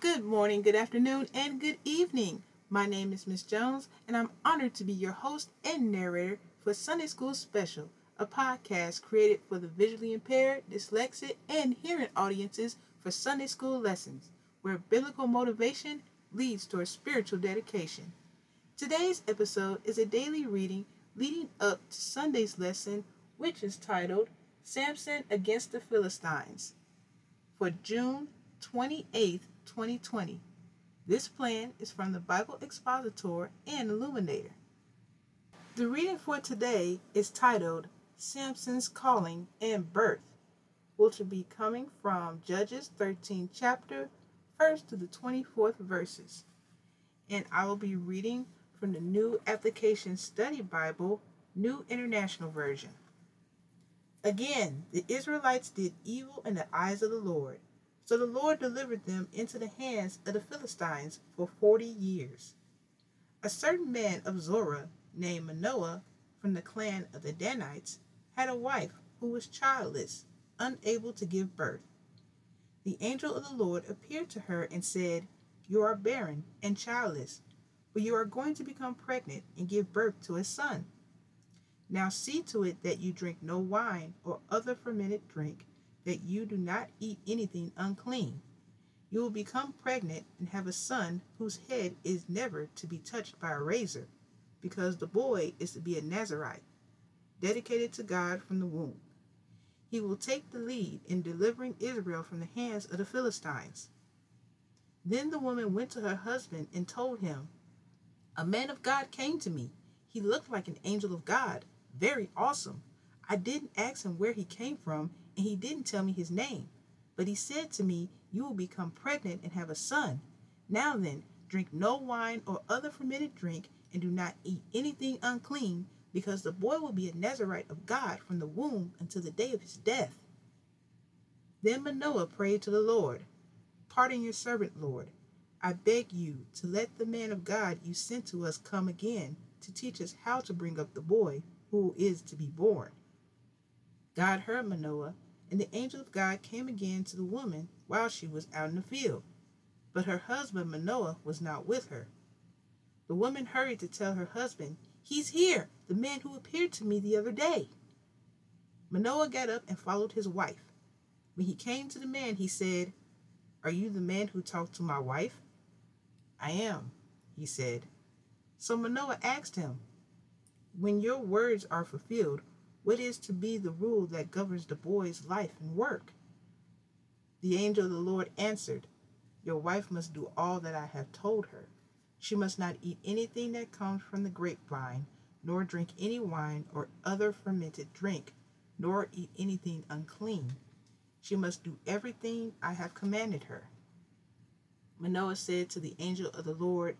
Good morning, good afternoon, and good evening. My name is Miss Jones, and I'm honored to be your host and narrator for Sunday School Special, a podcast created for the visually impaired, dyslexic, and hearing audiences for Sunday school lessons, where biblical motivation leads toward spiritual dedication. Today's episode is a daily reading leading up to Sunday's lesson, which is titled Samson Against the Philistines for June 28th, 2020. This plan is from the Bible Expositor and Illuminator. The reading for today is titled Samson's Calling and Birth, which will be coming from Judges 13 chapter, 1st to the 24th verses. And I will be reading from the New Application Study Bible, New International Version. Again, the Israelites did evil in the eyes of the Lord. So the Lord delivered them into the hands of the Philistines for forty years. A certain man of Zorah, named Manoah, from the clan of the Danites, had a wife who was childless, unable to give birth. The angel of the Lord appeared to her and said, You are barren and childless, but you are going to become pregnant and give birth to a son. Now see to it that you drink no wine or other fermented drink that you do not eat anything unclean. You will become pregnant and have a son whose head is never to be touched by a razor, because the boy is to be a Nazarite, dedicated to God from the womb. He will take the lead in delivering Israel from the hands of the Philistines. Then the woman went to her husband and told him, A man of God came to me. He looked like an angel of God, very awesome. I didn't ask him where he came from, and he didn't tell me his name. But he said to me, You will become pregnant and have a son. Now then, drink no wine or other fermented drink, and do not eat anything unclean, because the boy will be a Nazarite of God from the womb until the day of his death. Then Manoah prayed to the Lord, Pardon your servant, Lord. I beg you to let the man of God you sent to us come again to teach us how to bring up the boy who is to be born. God heard Manoah and the angel of God came again to the woman while she was out in the field. But her husband Manoah was not with her. The woman hurried to tell her husband, He's here, the man who appeared to me the other day. Manoah got up and followed his wife. When he came to the man, he said, Are you the man who talked to my wife? I am, he said. So Manoah asked him, When your words are fulfilled, what is to be the rule that governs the boy's life and work? The angel of the Lord answered, Your wife must do all that I have told her. She must not eat anything that comes from the grapevine, nor drink any wine or other fermented drink, nor eat anything unclean. She must do everything I have commanded her. Manoah said to the angel of the Lord,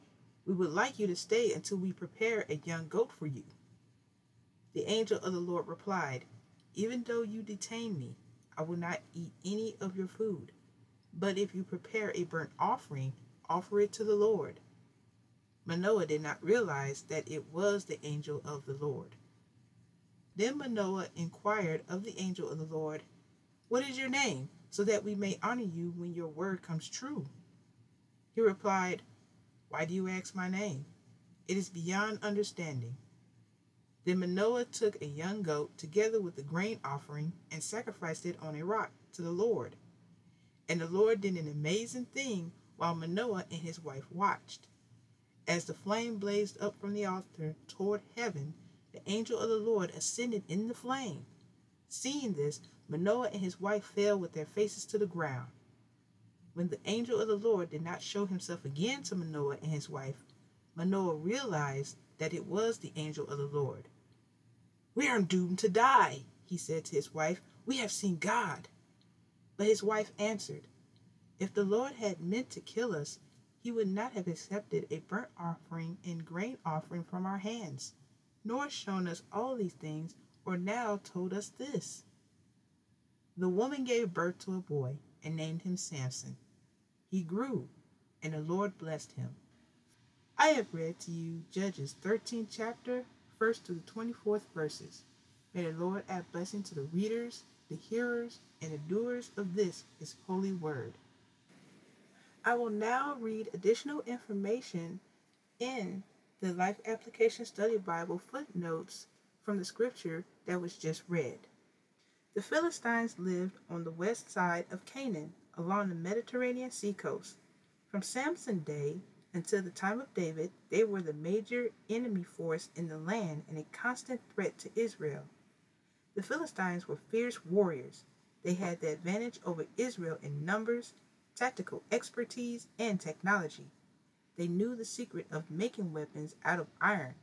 We would like you to stay until we prepare a young goat for you. The angel of the Lord replied, Even though you detain me, I will not eat any of your food. But if you prepare a burnt offering, offer it to the Lord. Manoah did not realize that it was the angel of the Lord. Then Manoah inquired of the angel of the Lord, What is your name, so that we may honor you when your word comes true? He replied, Why do you ask my name? It is beyond understanding. Then Manoah took a young goat together with the grain offering and sacrificed it on a rock to the Lord. And the Lord did an amazing thing while Manoah and his wife watched. As the flame blazed up from the altar toward heaven, the angel of the Lord ascended in the flame. Seeing this, Manoah and his wife fell with their faces to the ground. When the angel of the Lord did not show himself again to Manoah and his wife, Manoah realized that it was the angel of the Lord. We are doomed to die, he said to his wife. We have seen God. But his wife answered, If the Lord had meant to kill us, he would not have accepted a burnt offering and grain offering from our hands, nor shown us all these things, or now told us this. The woman gave birth to a boy and named him Samson. He grew, and the Lord blessed him. I have read to you Judges 13th chapter, 1st to the 24th verses. May the Lord add blessing to the readers, the hearers, and the doers of this his holy word. I will now read additional information in the Life Application Study Bible footnotes from the scripture that was just read. The Philistines lived on the west side of Canaan along the Mediterranean seacoast. From Samson's day until the time of David, they were the major enemy force in the land and a constant threat to Israel. The Philistines were fierce warriors. They had the advantage over Israel in numbers, tactical expertise, and technology. They knew the secret of making weapons out of iron,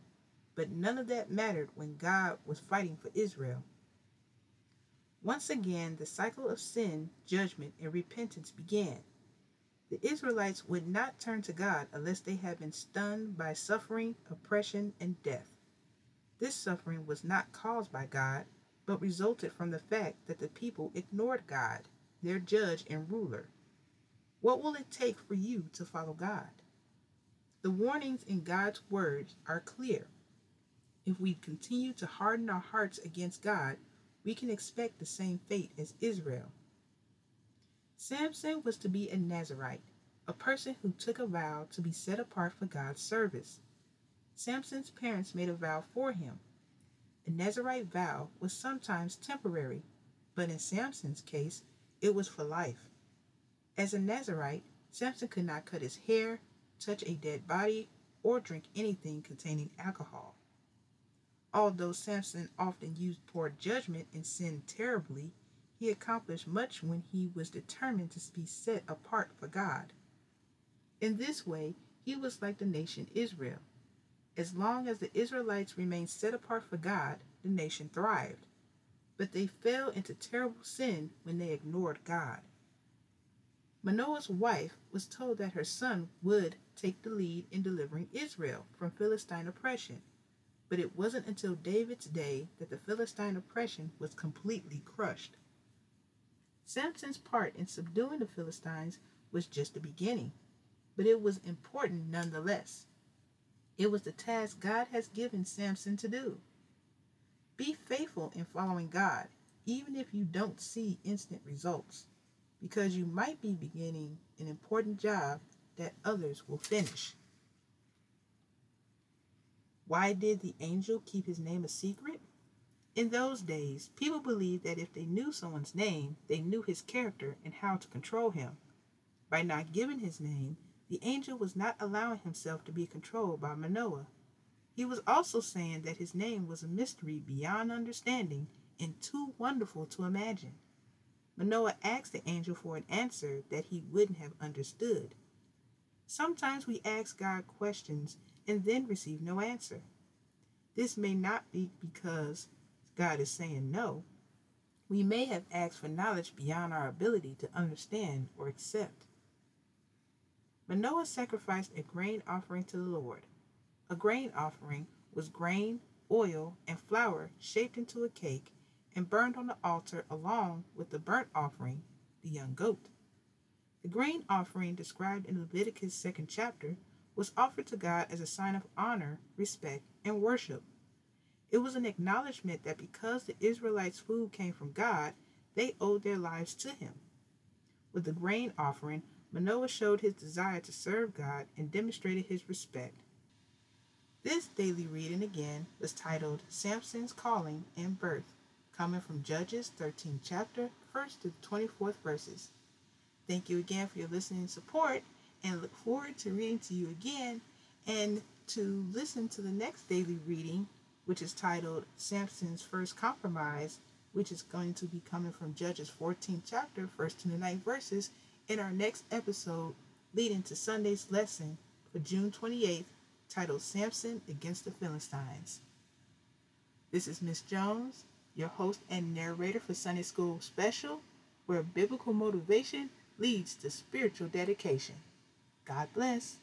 but none of that mattered when God was fighting for Israel. Once again, the cycle of sin, judgment, and repentance began. The Israelites would not turn to God unless they had been stunned by suffering, oppression, and death. This suffering was not caused by God, but resulted from the fact that the people ignored God, their judge and ruler. What will it take for you to follow God? The warnings in God's words are clear. If we continue to harden our hearts against God, we can expect the same fate as Israel. Samson was to be a Nazarite, a person who took a vow to be set apart for God's service. Samson's parents made a vow for him, a Nazarite vow was sometimes temporary, but in Samson's case, it was for life. As a Nazarite, Samson could not cut his hair, touch a dead body, or drink anything containing alcohol. Although Samson often used poor judgment and sinned terribly, he accomplished much when he was determined to be set apart for God. In this way, he was like the nation Israel. As long as the Israelites remained set apart for God, the nation thrived. But they fell into terrible sin when they ignored God. Manoah's wife was told that her son would take the lead in delivering Israel from Philistine oppression. But it wasn't until David's day that the Philistine oppression was completely crushed. Samson's part in subduing the Philistines was just the beginning, but it was important nonetheless. It was the task God has given Samson to do. Be faithful in following God, even if you don't see instant results, because you might be beginning an important job that others will finish. Why did the angel keep his name a secret? In those days, people believed that if they knew someone's name, they knew his character and how to control him. By not giving his name, the angel was not allowing himself to be controlled by Manoah. He was also saying that his name was a mystery beyond understanding and too wonderful to imagine. Manoah asked the angel for an answer that he wouldn't have understood. Sometimes we ask God questions and then receive no answer. This may not be because God is saying no. We may have asked for knowledge beyond our ability to understand or accept. Manoah sacrificed a grain offering to the Lord. A grain offering was grain, oil, and flour shaped into a cake and burned on the altar along with the burnt offering, the young goat. The grain offering described in Leviticus' second chapter was offered to God as a sign of honor, respect, and worship. It was an acknowledgement that because the Israelites' food came from God, they owed their lives to Him. With the grain offering, Manoah showed his desire to serve God and demonstrated his respect. This daily reading again was titled Samson's Calling and Birth, coming from Judges 13 chapter, 1st to 24th verses. Thank you again for your listening support and look forward to reading to you again and to listen to the next daily reading, which is titled Samson's First Compromise, which is going to be coming from Judges 14th chapter, 1st to the 9th verses in our next episode leading to Sunday's lesson for June 28th titled Samson Against the Philistines. This is Miss Jones, your host and narrator for Sunday School Special, where biblical motivation leads to spiritual dedication. God bless.